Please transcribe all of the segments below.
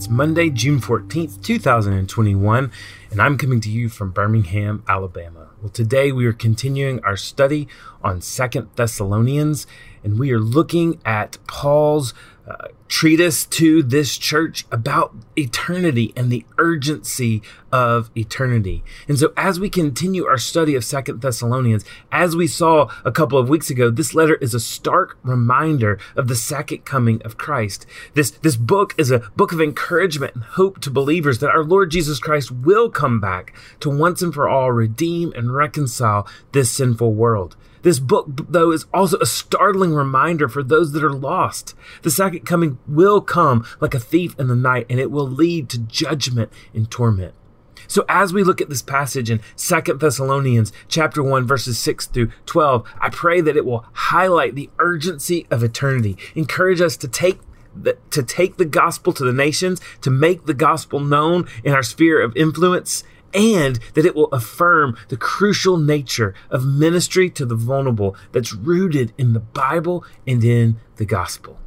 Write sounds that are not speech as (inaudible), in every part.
It's Monday, June 14th, 2021, and I'm coming to you from Birmingham, Alabama. Well, today we are continuing our study on Second Thessalonians, and we are looking at Paul's uh, treatise to this church about eternity and the urgency of eternity. And so as we continue our study of Second Thessalonians, as we saw a couple of weeks ago, this letter is a stark reminder of the second coming of Christ. This, this book is a book of encouragement and hope to believers that our Lord Jesus Christ will come back to once and for all redeem and reconcile this sinful world. This book, though, is also a startling reminder for those that are lost. The second coming will come like a thief in the night, and it will lead to judgment and torment. So as we look at this passage in Second Thessalonians chapter 1 verses 6 through 12, I pray that it will highlight the urgency of eternity, encourage us to take the, to take the gospel to the nations, to make the gospel known in our sphere of influence, and that it will affirm the crucial nature of ministry to the vulnerable that's rooted in the Bible and in the gospel.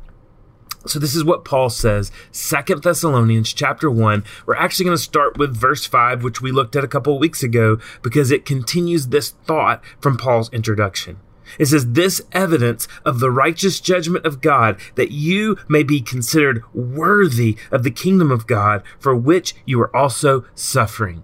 So this is what Paul says, Second Thessalonians chapter 1. We're actually going to start with verse 5, which we looked at a couple weeks ago, because it continues this thought from Paul's introduction. It says, This evidence of the righteous judgment of God, that you may be considered worthy of the kingdom of God, for which you are also suffering.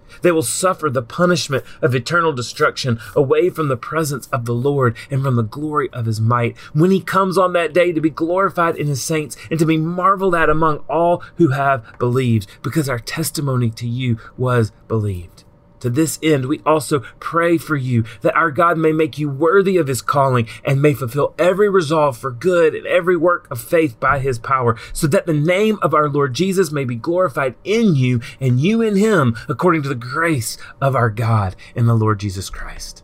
They will suffer the punishment of eternal destruction away from the presence of the Lord and from the glory of his might when he comes on that day to be glorified in his saints and to be marveled at among all who have believed because our testimony to you was believed. To this end, we also pray for you that our God may make you worthy of his calling and may fulfill every resolve for good and every work of faith by his power, so that the name of our Lord Jesus may be glorified in you and you in him, according to the grace of our God and the Lord Jesus Christ.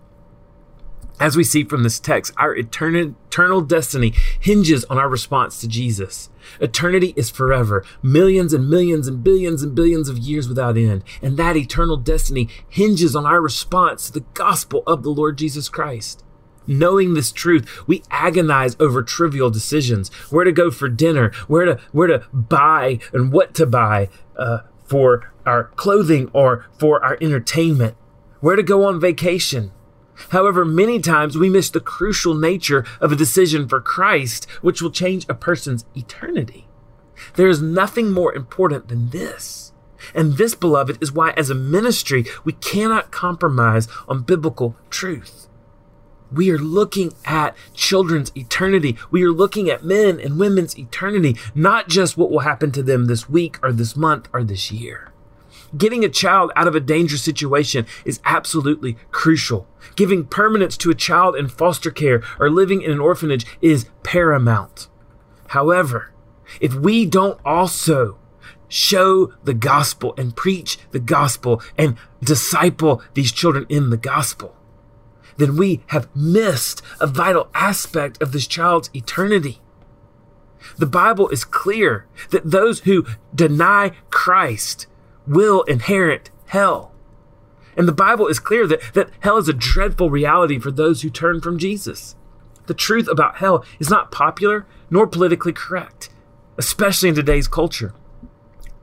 As we see from this text, our eternal destiny hinges on our response to Jesus. Eternity is forever, millions and millions and billions and billions of years without end. And that eternal destiny hinges on our response to the gospel of the Lord Jesus Christ. Knowing this truth, we agonize over trivial decisions: where to go for dinner, where to where to buy, and what to buy uh, for our clothing or for our entertainment, where to go on vacation, However, many times we miss the crucial nature of a decision for Christ, which will change a person's eternity. There is nothing more important than this. And this, beloved, is why as a ministry, we cannot compromise on biblical truth. We are looking at children's eternity. We are looking at men and women's eternity, not just what will happen to them this week or this month or this year. Getting a child out of a dangerous situation is absolutely crucial. Giving permanence to a child in foster care or living in an orphanage is paramount. However, if we don't also show the gospel and preach the gospel and disciple these children in the gospel, then we have missed a vital aspect of this child's eternity. The Bible is clear that those who deny Christ will inherit hell. And the Bible is clear that, that hell is a dreadful reality for those who turn from Jesus. The truth about hell is not popular nor politically correct, especially in today's culture.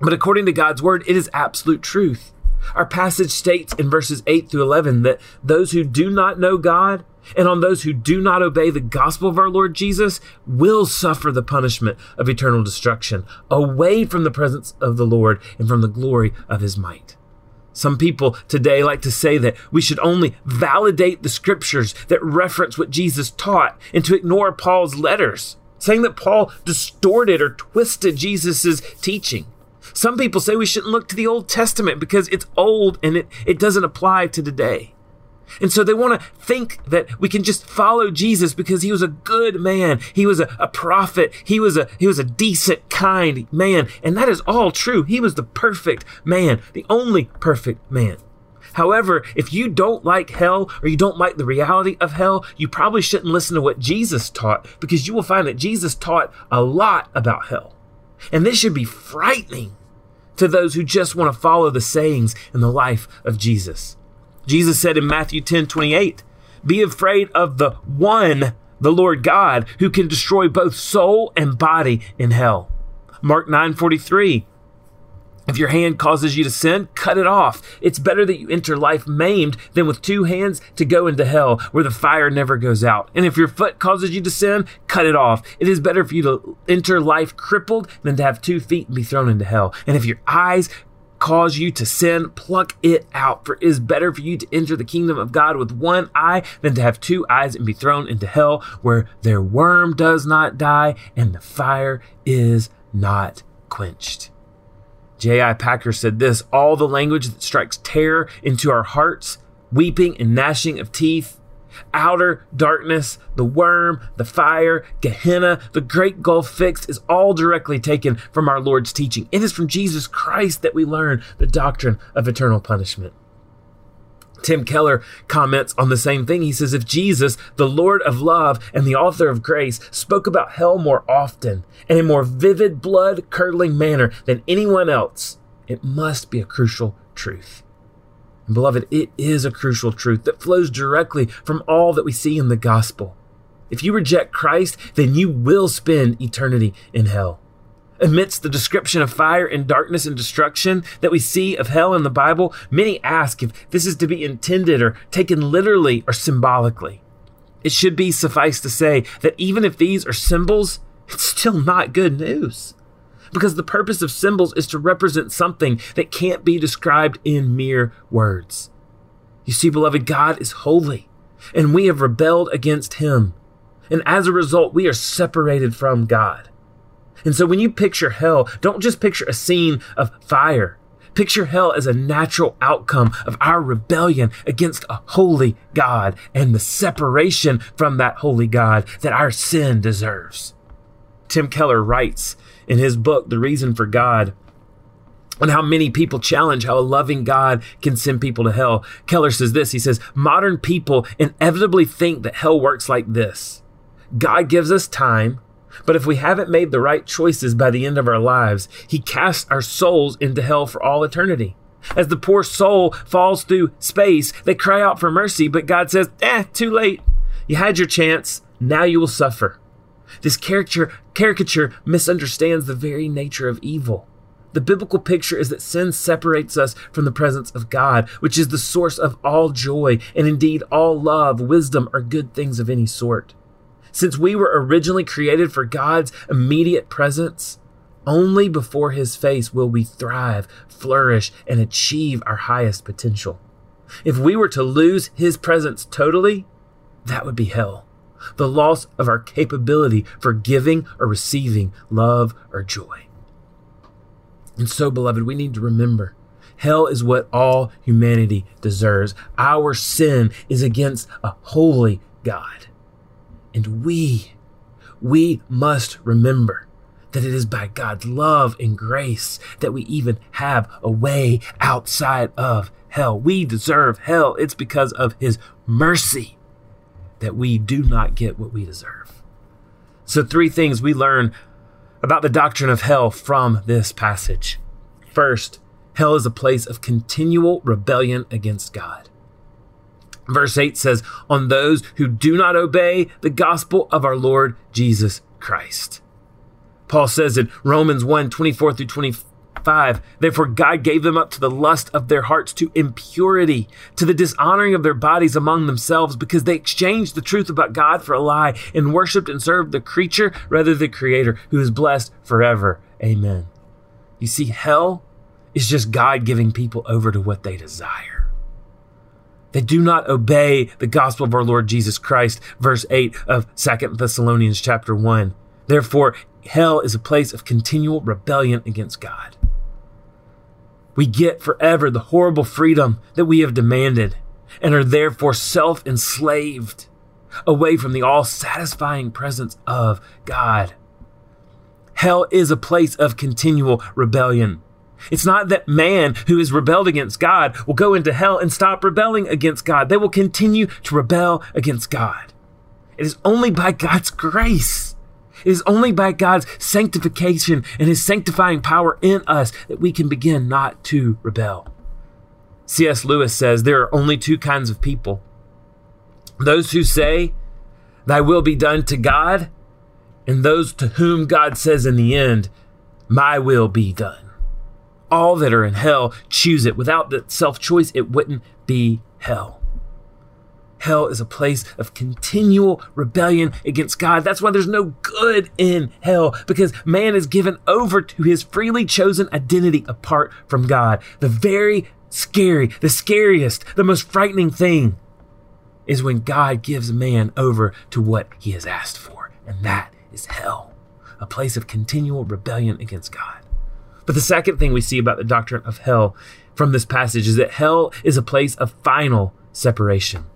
But according to God's word, it is absolute truth. Our passage states in verses 8 through 11 that those who do not know God and on those who do not obey the gospel of our Lord Jesus will suffer the punishment of eternal destruction away from the presence of the Lord and from the glory of his might. Some people today like to say that we should only validate the scriptures that reference what Jesus taught and to ignore Paul's letters, saying that Paul distorted or twisted Jesus' teaching. Some people say we shouldn't look to the Old Testament because it's old and it, it doesn't apply to today. And so they want to think that we can just follow Jesus because he was a good man. He was a, a, prophet. He was a, he was a decent, kind man. And that is all true. He was the perfect man, the only perfect man. However, if you don't like hell or you don't like the reality of hell, you probably shouldn't listen to what Jesus taught because you will find that Jesus taught a lot about hell. And this should be frightening to those who just want to follow the sayings in the life of Jesus. Jesus said in Matthew 10 28, Be afraid of the one, the Lord God, who can destroy both soul and body in hell. Mark 9 43, if your hand causes you to sin, cut it off. It's better that you enter life maimed than with two hands to go into hell where the fire never goes out. And if your foot causes you to sin, cut it off. It is better for you to enter life crippled than to have two feet and be thrown into hell. And if your eyes cause you to sin, pluck it out. For it is better for you to enter the kingdom of God with one eye than to have two eyes and be thrown into hell where their worm does not die and the fire is not quenched. J.I. Packer said this all the language that strikes terror into our hearts, weeping and gnashing of teeth, outer darkness, the worm, the fire, Gehenna, the great gulf fixed is all directly taken from our Lord's teaching. It is from Jesus Christ that we learn the doctrine of eternal punishment. Tim Keller comments on the same thing. He says, If Jesus, the Lord of love and the author of grace, spoke about hell more often and in a more vivid, blood curdling manner than anyone else, it must be a crucial truth. And beloved, it is a crucial truth that flows directly from all that we see in the gospel. If you reject Christ, then you will spend eternity in hell amidst the description of fire and darkness and destruction that we see of hell in the Bible, many ask if this is to be intended or taken literally or symbolically. It should be suffice to say that even if these are symbols, it's still not good news. Because the purpose of symbols is to represent something that can't be described in mere words. You see, beloved, God is holy, and we have rebelled against him. And as a result, we are separated from God. And so when you picture hell, don't just picture a scene of fire. Picture hell as a natural outcome of our rebellion against a holy God and the separation from that holy God that our sin deserves. Tim Keller writes in his book, The Reason for God, on how many people challenge how a loving God can send people to hell. Keller says this He says, Modern people inevitably think that hell works like this God gives us time but if we haven't made the right choices by the end of our lives, He casts our souls into hell for all eternity. As the poor soul falls through space, they cry out for mercy, but God says, eh, too late. You had your chance. Now you will suffer. This caricature, caricature misunderstands the very nature of evil. The biblical picture is that sin separates us from the presence of God, which is the source of all joy and indeed all love, wisdom, or good things of any sort. Since we were originally created for God's immediate presence, only before His face will we thrive, flourish, and achieve our highest potential. If we were to lose His presence totally, that would be hell. The loss of our capability for giving or receiving love or joy. And so, beloved, we need to remember hell is what all humanity deserves. Our sin is against a holy God. And we, we must remember that it is by God's love and grace that we even have a way outside of hell. We deserve hell. It's because of His mercy that we do not get what we deserve. So, three things we learn about the doctrine of hell from this passage. First, hell is a place of continual rebellion against God. Verse 8 says, On those who do not obey the gospel of our Lord Jesus Christ. Paul says in Romans 1 24 through 25, Therefore God gave them up to the lust of their hearts to impurity, to the dishonoring of their bodies among themselves, because they exchanged the truth about God for a lie and worshiped and served the creature rather than the Creator, who is blessed forever. Amen. You see, hell is just God giving people over to what they desire. They do not obey the gospel of our Lord Jesus Christ, verse 8 of Second Thessalonians chapter 1. Therefore, hell is a place of continual rebellion against God. We get forever the horrible freedom that we have demanded and are therefore self enslaved away from the all satisfying presence of God. Hell is a place of continual rebellion. It's not that man who has rebelled against God will go into hell and stop rebelling against God. They will continue to rebel against God. It is only by God's grace, it is only by God's sanctification and his sanctifying power in us that we can begin not to rebel. C.S. Lewis says there are only two kinds of people those who say, Thy will be done to God, and those to whom God says in the end, My will be done. All that are in hell choose it. Without that self choice, it wouldn't be hell. Hell is a place of continual rebellion against God. That's why there's no good in hell, because man is given over to his freely chosen identity apart from God. The very scary, the scariest, the most frightening thing is when God gives man over to what he has asked for, and that is hell, a place of continual rebellion against God. But the second thing we see about the doctrine of hell from this passage is that hell is a place of final separation.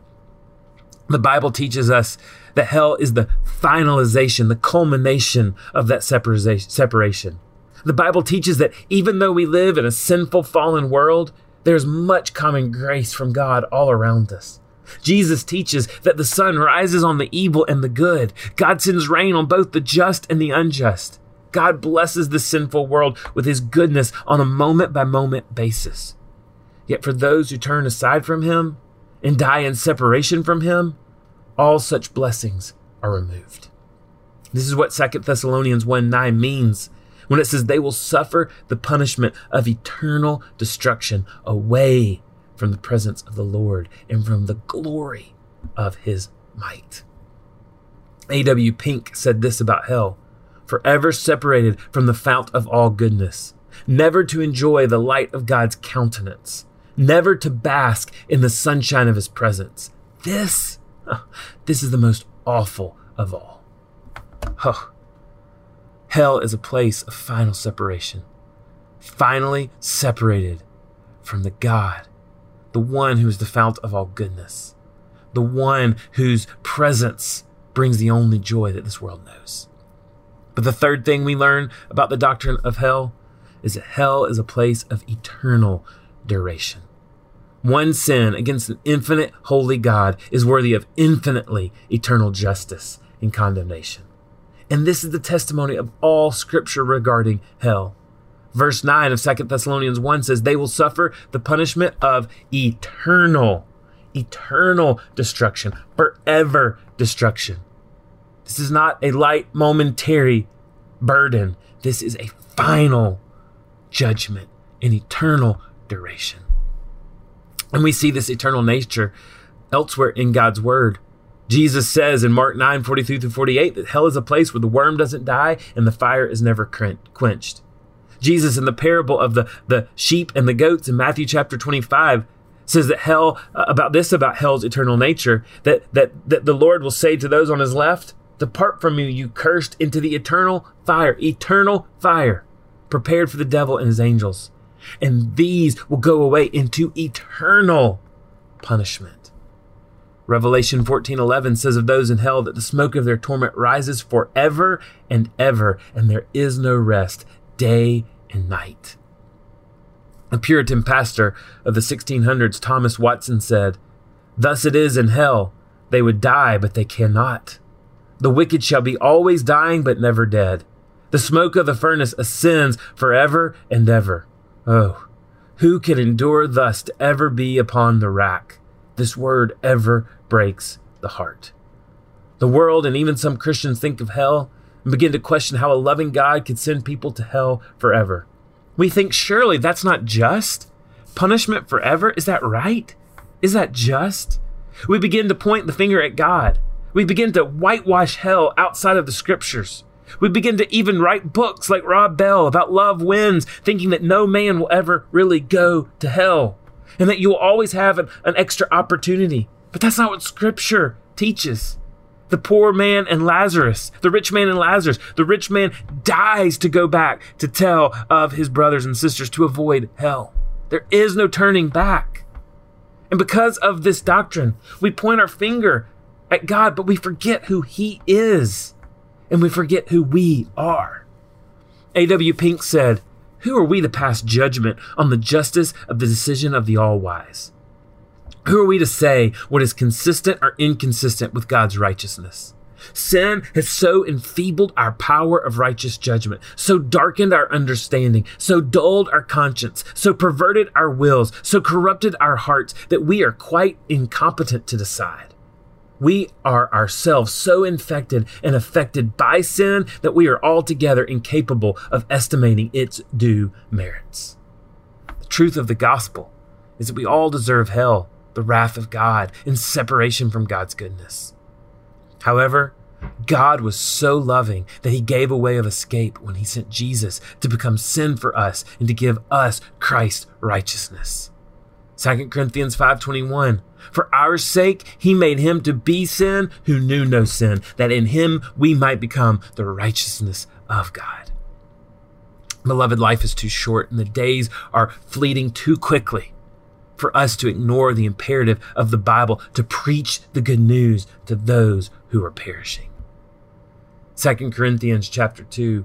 The Bible teaches us that hell is the finalization, the culmination of that separation. The Bible teaches that even though we live in a sinful, fallen world, there's much common grace from God all around us. Jesus teaches that the sun rises on the evil and the good. God sends rain on both the just and the unjust. God blesses the sinful world with his goodness on a moment by moment basis. Yet for those who turn aside from him and die in separation from him, all such blessings are removed. This is what 2 Thessalonians 1 9 means when it says they will suffer the punishment of eternal destruction away from the presence of the Lord and from the glory of his might. A.W. Pink said this about hell forever separated from the fount of all goodness, never to enjoy the light of God's countenance, never to bask in the sunshine of his presence. This, this is the most awful of all. Oh, hell is a place of final separation, finally separated from the God the one who is the fount of all goodness, the one whose presence brings the only joy that this world knows. But the third thing we learn about the doctrine of hell is that hell is a place of eternal duration. One sin against an infinite holy God is worthy of infinitely eternal justice and condemnation. And this is the testimony of all scripture regarding hell. Verse 9 of 2 Thessalonians 1 says, They will suffer the punishment of eternal, eternal destruction, forever destruction. This is not a light, momentary burden. This is a final judgment, an eternal duration. And we see this eternal nature elsewhere in God's word. Jesus says in Mark 9 43 through 48 that hell is a place where the worm doesn't die and the fire is never quenched. Jesus in the parable of the, the sheep and the goats in Matthew chapter 25 says that hell, uh, about this, about hell's eternal nature, that, that, that the Lord will say to those on his left, Depart from me, you cursed, into the eternal fire, eternal fire, prepared for the devil and his angels. And these will go away into eternal punishment. Revelation 14:11 says of those in hell that the smoke of their torment rises forever and ever and there is no rest day and night. A Puritan pastor of the 1600s, Thomas Watson, said, Thus it is in hell. They would die, but they cannot. The wicked shall be always dying, but never dead. The smoke of the furnace ascends forever and ever. Oh, who can endure thus to ever be upon the rack? This word ever breaks the heart. The world and even some Christians think of hell and begin to question how a loving God could send people to hell forever. We think, surely that's not just? Punishment forever? Is that right? Is that just? We begin to point the finger at God. We begin to whitewash hell outside of the scriptures. We begin to even write books like Rob Bell about love wins, thinking that no man will ever really go to hell and that you will always have an, an extra opportunity. But that's not what scripture teaches the poor man and Lazarus, the rich man and Lazarus. The rich man dies to go back to tell of his brothers and sisters to avoid hell. There is no turning back. And because of this doctrine, we point our finger at God, but we forget who He is and we forget who we are. A.W. Pink said, Who are we to pass judgment on the justice of the decision of the All Wise? Who are we to say what is consistent or inconsistent with God's righteousness? Sin has so enfeebled our power of righteous judgment, so darkened our understanding, so dulled our conscience, so perverted our wills, so corrupted our hearts that we are quite incompetent to decide. We are ourselves so infected and affected by sin that we are altogether incapable of estimating its due merits. The truth of the gospel is that we all deserve hell, the wrath of God, and separation from God's goodness. However, God was so loving that he gave a way of escape when he sent Jesus to become sin for us and to give us Christ's righteousness. 2 Corinthians 5:21 For our sake he made him to be sin who knew no sin that in him we might become the righteousness of God. Beloved life is too short and the days are fleeting too quickly for us to ignore the imperative of the Bible to preach the good news to those who are perishing. 2 Corinthians chapter 2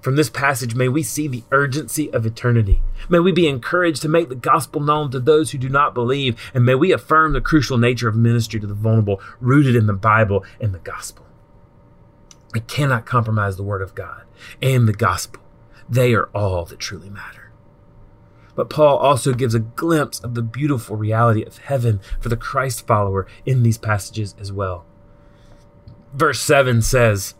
from this passage, may we see the urgency of eternity. May we be encouraged to make the gospel known to those who do not believe, and may we affirm the crucial nature of ministry to the vulnerable, rooted in the Bible and the gospel. We cannot compromise the word of God and the gospel. They are all that truly matter. But Paul also gives a glimpse of the beautiful reality of heaven for the Christ follower in these passages as well. Verse 7 says,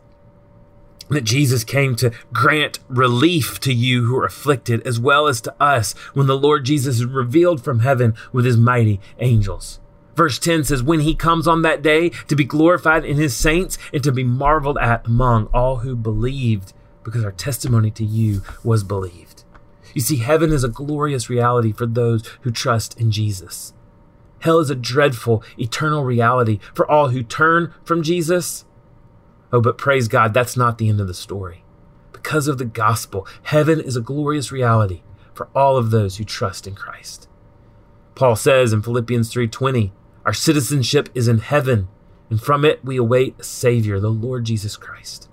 that Jesus came to grant relief to you who are afflicted, as well as to us when the Lord Jesus is revealed from heaven with his mighty angels. Verse 10 says, When he comes on that day to be glorified in his saints and to be marveled at among all who believed, because our testimony to you was believed. You see, heaven is a glorious reality for those who trust in Jesus. Hell is a dreadful, eternal reality for all who turn from Jesus Oh, but praise God, that's not the end of the story. Because of the gospel, heaven is a glorious reality for all of those who trust in Christ. Paul says in Philippians 3:20, our citizenship is in heaven, and from it we await a savior, the Lord Jesus Christ.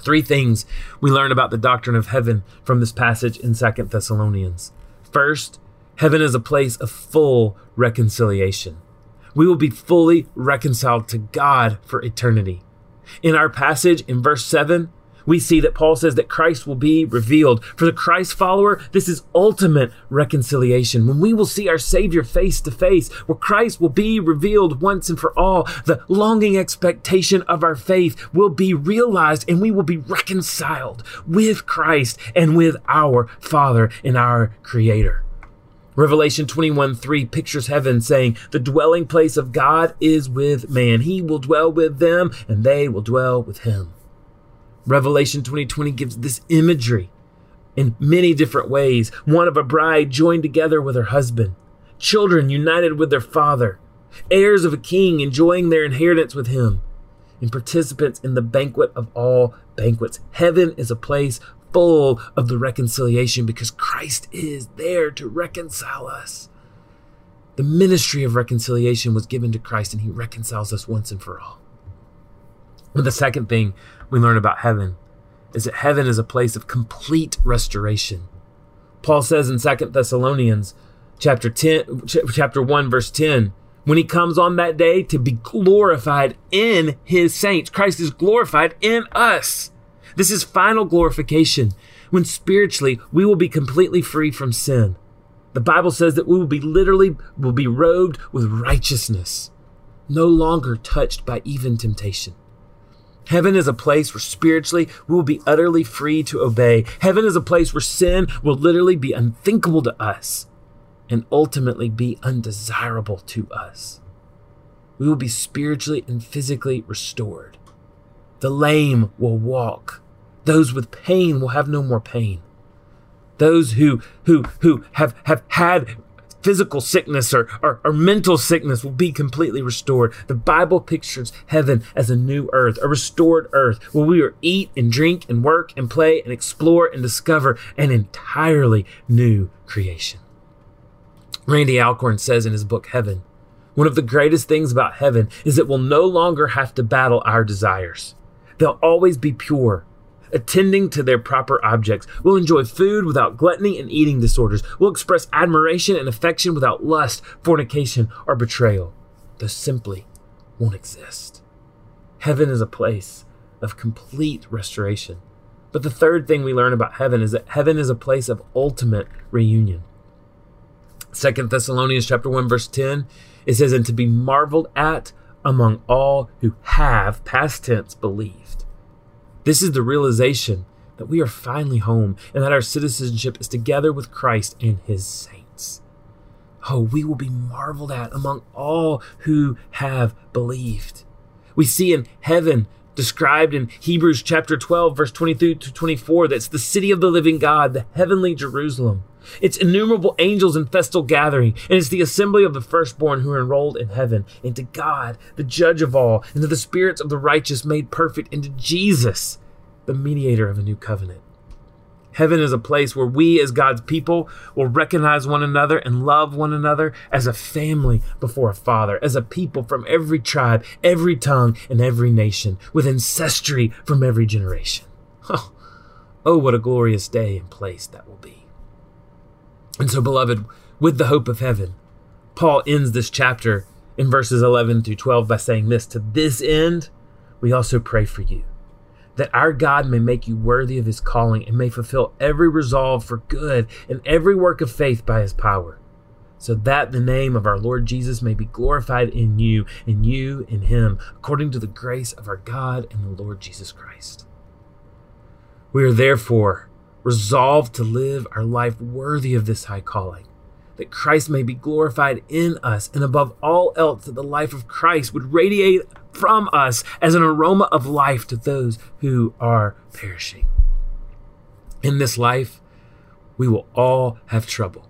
Three things we learn about the doctrine of heaven from this passage in Second Thessalonians. First, heaven is a place of full reconciliation. We will be fully reconciled to God for eternity. In our passage in verse 7, we see that Paul says that Christ will be revealed. For the Christ follower, this is ultimate reconciliation. When we will see our Savior face to face, where Christ will be revealed once and for all, the longing expectation of our faith will be realized and we will be reconciled with Christ and with our Father and our Creator. Revelation 21 3 pictures heaven saying, The dwelling place of God is with man. He will dwell with them, and they will dwell with him. Revelation 2020 gives this imagery in many different ways one of a bride joined together with her husband, children united with their father, heirs of a king enjoying their inheritance with him, and participants in the banquet of all banquets. Heaven is a place full of the reconciliation because Christ is there to reconcile us. The ministry of reconciliation was given to Christ, and he reconciles us once and for all. But the second thing we learn about heaven is that heaven is a place of complete restoration. Paul says in 2 Thessalonians chapter 10 chapter 1 verse 10 when he comes on that day to be glorified in his saints Christ is glorified in us this is final glorification when spiritually we will be completely free from sin. The Bible says that we will be literally will be robed with righteousness, no longer touched by even temptation. Heaven is a place where spiritually we will be utterly free to obey. Heaven is a place where sin will literally be unthinkable to us and ultimately be undesirable to us. we will be spiritually and physically restored. The lame will walk. Those with pain will have no more pain. Those who who who have, have had physical sickness or, or, or, mental sickness will be completely restored. The Bible pictures heaven as a new earth, a restored earth where we will eat and drink and work and play and explore and discover an entirely new creation. Randy Alcorn says in his book Heaven, one of the greatest things about heaven is it will no longer have to battle our desires. They'll always be pure, attending to their proper objects. We'll enjoy food without gluttony and eating disorders. We'll express admiration and affection without lust, fornication, or betrayal. Those simply won't exist. Heaven is a place of complete restoration. But the third thing we learn about heaven is that heaven is a place of ultimate reunion. Second Thessalonians chapter 1 verse 10 it says and to be marveled at among all who have past tense believed this is the realization that we are finally home and that our citizenship is together with Christ and his saints. Oh, we will be marveled at among all who have believed. We see in heaven described in Hebrews chapter 12, verse 22 to 24, that's the city of the living God, the heavenly Jerusalem. It's innumerable angels in festal gathering, and it's the assembly of the firstborn who are enrolled in heaven, and to God, the judge of all, and to the spirits of the righteous made perfect, and to Jesus, the mediator of a new covenant. Heaven is a place where we, as God's people, will recognize one another and love one another as a family before a father, as a people from every tribe, every tongue, and every nation, with ancestry from every generation. (laughs) Oh, oh what a glorious day and place that will be. And so, beloved, with the hope of heaven, Paul ends this chapter in verses 11 through 12 by saying this To this end, we also pray for you that our God may make you worthy of his calling and may fulfill every resolve for good and every work of faith by his power, so that the name of our Lord Jesus may be glorified in you, and you in him, according to the grace of our God and the Lord Jesus Christ. We are therefore resolved to live our life worthy of this high calling that Christ may be glorified in us, and above all else, that the life of Christ would radiate from us as an aroma of life to those who are perishing. In this life, we will all have trouble.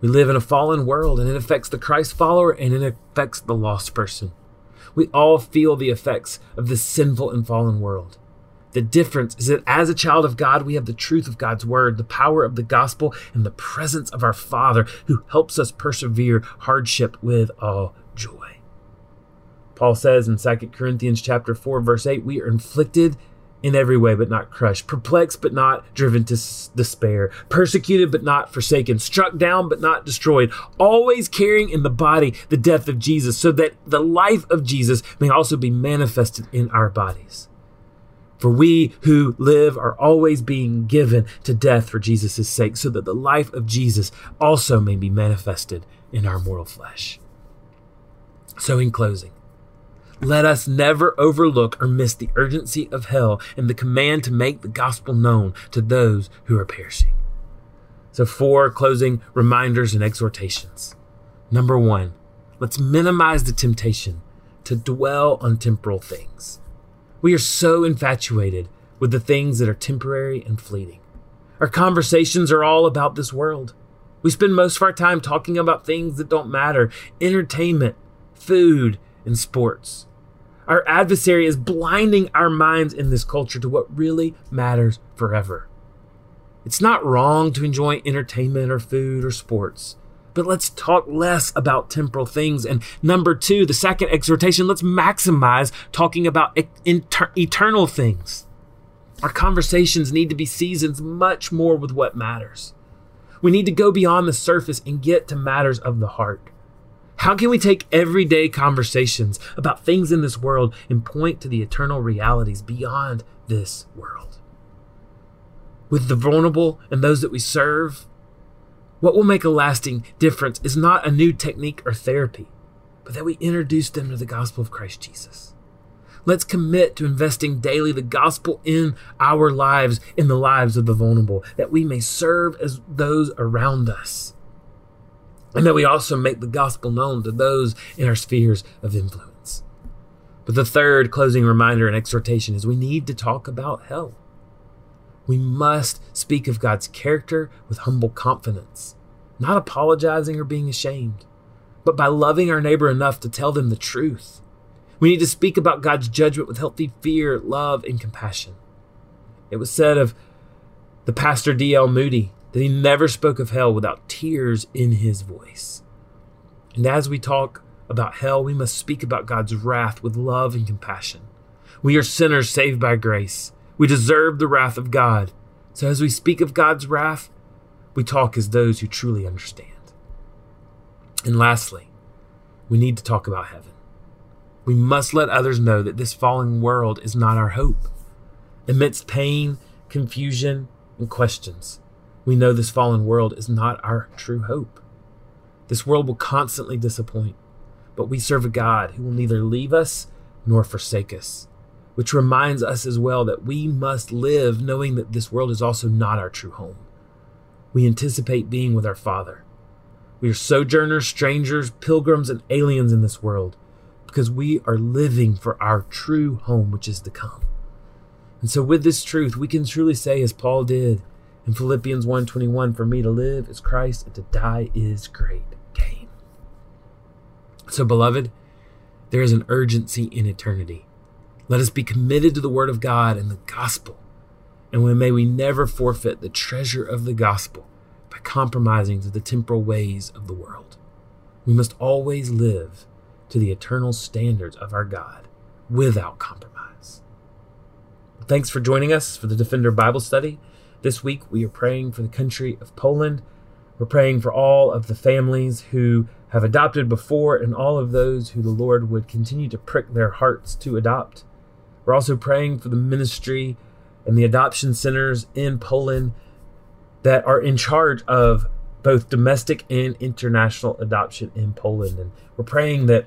We live in a fallen world, and it affects the Christ follower and it affects the lost person. We all feel the effects of this sinful and fallen world. The difference is that as a child of God, we have the truth of God's word, the power of the gospel, and the presence of our Father who helps us persevere hardship with all joy. Paul says in 2 Corinthians chapter 4 verse 8, we are inflicted in every way but not crushed, perplexed but not driven to despair, persecuted but not forsaken, struck down but not destroyed, always carrying in the body the death of Jesus, so that the life of Jesus may also be manifested in our bodies. For we who live are always being given to death for Jesus' sake, so that the life of Jesus also may be manifested in our mortal flesh. So, in closing, let us never overlook or miss the urgency of hell and the command to make the gospel known to those who are perishing. So, four closing reminders and exhortations. Number one, let's minimize the temptation to dwell on temporal things. We are so infatuated with the things that are temporary and fleeting. Our conversations are all about this world. We spend most of our time talking about things that don't matter entertainment, food, and sports. Our adversary is blinding our minds in this culture to what really matters forever. It's not wrong to enjoy entertainment or food or sports. But let's talk less about temporal things. And number two, the second exhortation, let's maximize talking about inter- eternal things. Our conversations need to be seasoned much more with what matters. We need to go beyond the surface and get to matters of the heart. How can we take everyday conversations about things in this world and point to the eternal realities beyond this world? With the vulnerable and those that we serve, what will make a lasting difference is not a new technique or therapy, but that we introduce them to the gospel of Christ Jesus. Let's commit to investing daily the gospel in our lives, in the lives of the vulnerable, that we may serve as those around us. and that we also make the gospel known to those in our spheres of influence. But the third closing reminder and exhortation is we need to talk about hell. We must speak of God's character with humble confidence, not apologizing or being ashamed, but by loving our neighbor enough to tell them the truth. We need to speak about God's judgment with healthy fear, love, and compassion. It was said of the pastor D.L. Moody that he never spoke of hell without tears in his voice. And as we talk about hell, we must speak about God's wrath with love and compassion. We are sinners saved by grace. We deserve the wrath of God. So as we speak of God's wrath, we talk as those who truly understand. And lastly, we need to talk about heaven. We must let others know that this fallen world is not our hope. Amidst pain, confusion, and questions, we know this fallen world is not our true hope. This world will constantly disappoint, but we serve a God who will neither leave us nor forsake us, which reminds us as well that we must live knowing that this world is also not our true home. We anticipate being with our Father. We are sojourners, strangers, pilgrims, and aliens in this world because we are living for our true home, which is to come. And so, with this truth, we can truly say, as Paul did, in Philippians 1:21, for me to live is Christ and to die is great gain. So beloved, there is an urgency in eternity. Let us be committed to the word of God and the gospel. And may we never forfeit the treasure of the gospel by compromising to the temporal ways of the world. We must always live to the eternal standards of our God without compromise. Thanks for joining us for the Defender Bible Study. This week, we are praying for the country of Poland. We're praying for all of the families who have adopted before and all of those who the Lord would continue to prick their hearts to adopt. We're also praying for the ministry and the adoption centers in Poland that are in charge of both domestic and international adoption in Poland. And we're praying that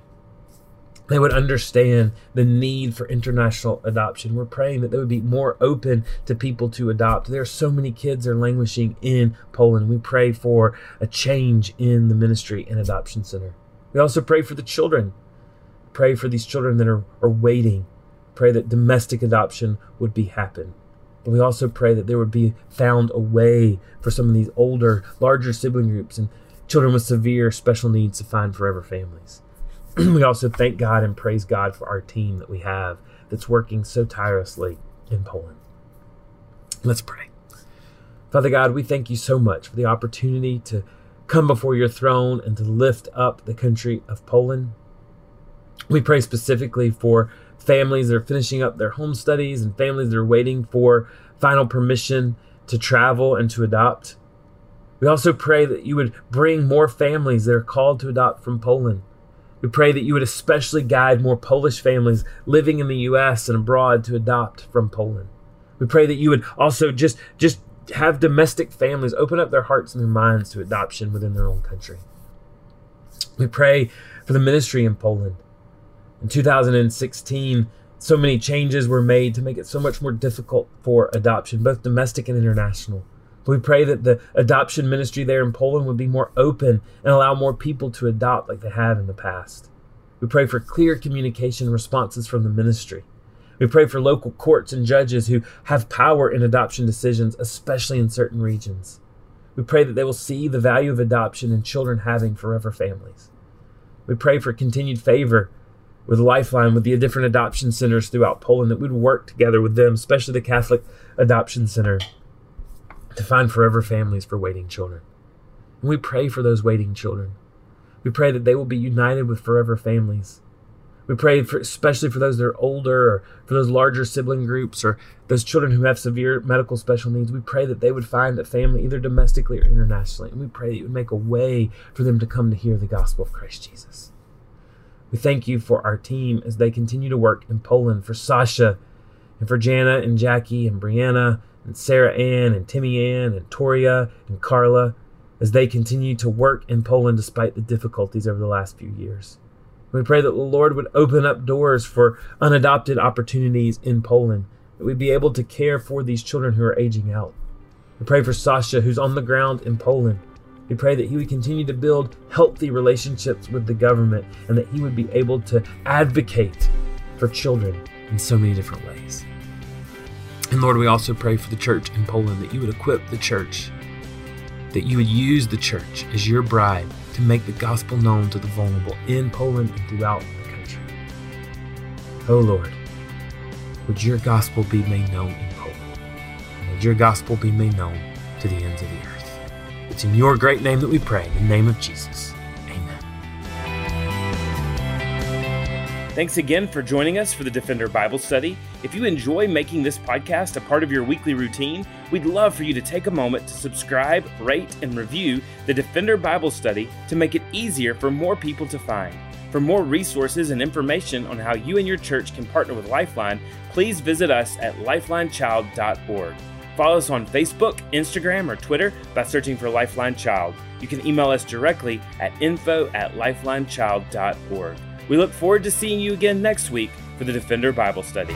they would understand the need for international adoption. We're praying that they would be more open to people to adopt. There are so many kids are languishing in Poland. We pray for a change in the ministry and adoption center. We also pray for the children. Pray for these children that are, are waiting. Pray that domestic adoption would be happen. But we also pray that there would be found a way for some of these older, larger sibling groups and children with severe special needs to find forever families. (clears throat) we also thank God and praise God for our team that we have that's working so tirelessly in Poland. Let's pray. Father God, we thank you so much for the opportunity to come before your throne and to lift up the country of Poland. We pray specifically for families that are finishing up their home studies and families that are waiting for final permission to travel and to adopt. We also pray that you would bring more families that are called to adopt from Poland. We pray that you would especially guide more Polish families living in the U.S. and abroad to adopt from Poland. We pray that you would also just just have domestic families open up their hearts and their minds to adoption within their own country. We pray for the ministry in Poland. In 2016, so many changes were made to make it so much more difficult for adoption, both domestic and international. We pray that the adoption ministry there in Poland would be more open and allow more people to adopt like they have in the past. We pray for clear communication responses from the ministry. We pray for local courts and judges who have power in adoption decisions, especially in certain regions. We pray that they will see the value of adoption and children having forever families. We pray for continued favor with Lifeline, with the different adoption centers throughout Poland, that we'd work together with them, especially the Catholic Adoption Center to find forever families for waiting children. And we pray for those waiting children. We pray that they will be united with forever families. We pray for, especially for those that are older or for those larger sibling groups or those children who have severe medical special needs. We pray that they would find a family either domestically or internationally. And we pray that you would make a way for them to come to hear the gospel of Christ Jesus. We thank you for our team as they continue to work in Poland, for Sasha and for Jana and Jackie and Brianna and Sarah Ann and Timmy Ann and Toria and Carla as they continue to work in Poland despite the difficulties over the last few years. We pray that the Lord would open up doors for unadopted opportunities in Poland, that we'd be able to care for these children who are aging out. We pray for Sasha, who's on the ground in Poland. We pray that he would continue to build healthy relationships with the government and that he would be able to advocate for children in so many different ways. And Lord, we also pray for the church in Poland that you would equip the church, that you would use the church as your bride to make the gospel known to the vulnerable in Poland and throughout the country. Oh Lord, would your gospel be made known in Poland? And would your gospel be made known to the ends of the earth? It's in your great name that we pray, in the name of Jesus. Amen. Thanks again for joining us for the Defender Bible Study. If you enjoy making this podcast a part of your weekly routine, we'd love for you to take a moment to subscribe, rate, and review the Defender Bible Study to make it easier for more people to find. For more resources and information on how you and your church can partner with Lifeline, please visit us at lifelinechild.org. Follow us on Facebook, Instagram, or Twitter by searching for Lifeline Child. You can email us directly at info at lifelinechild.org. We look forward to seeing you again next week for the Defender Bible Study.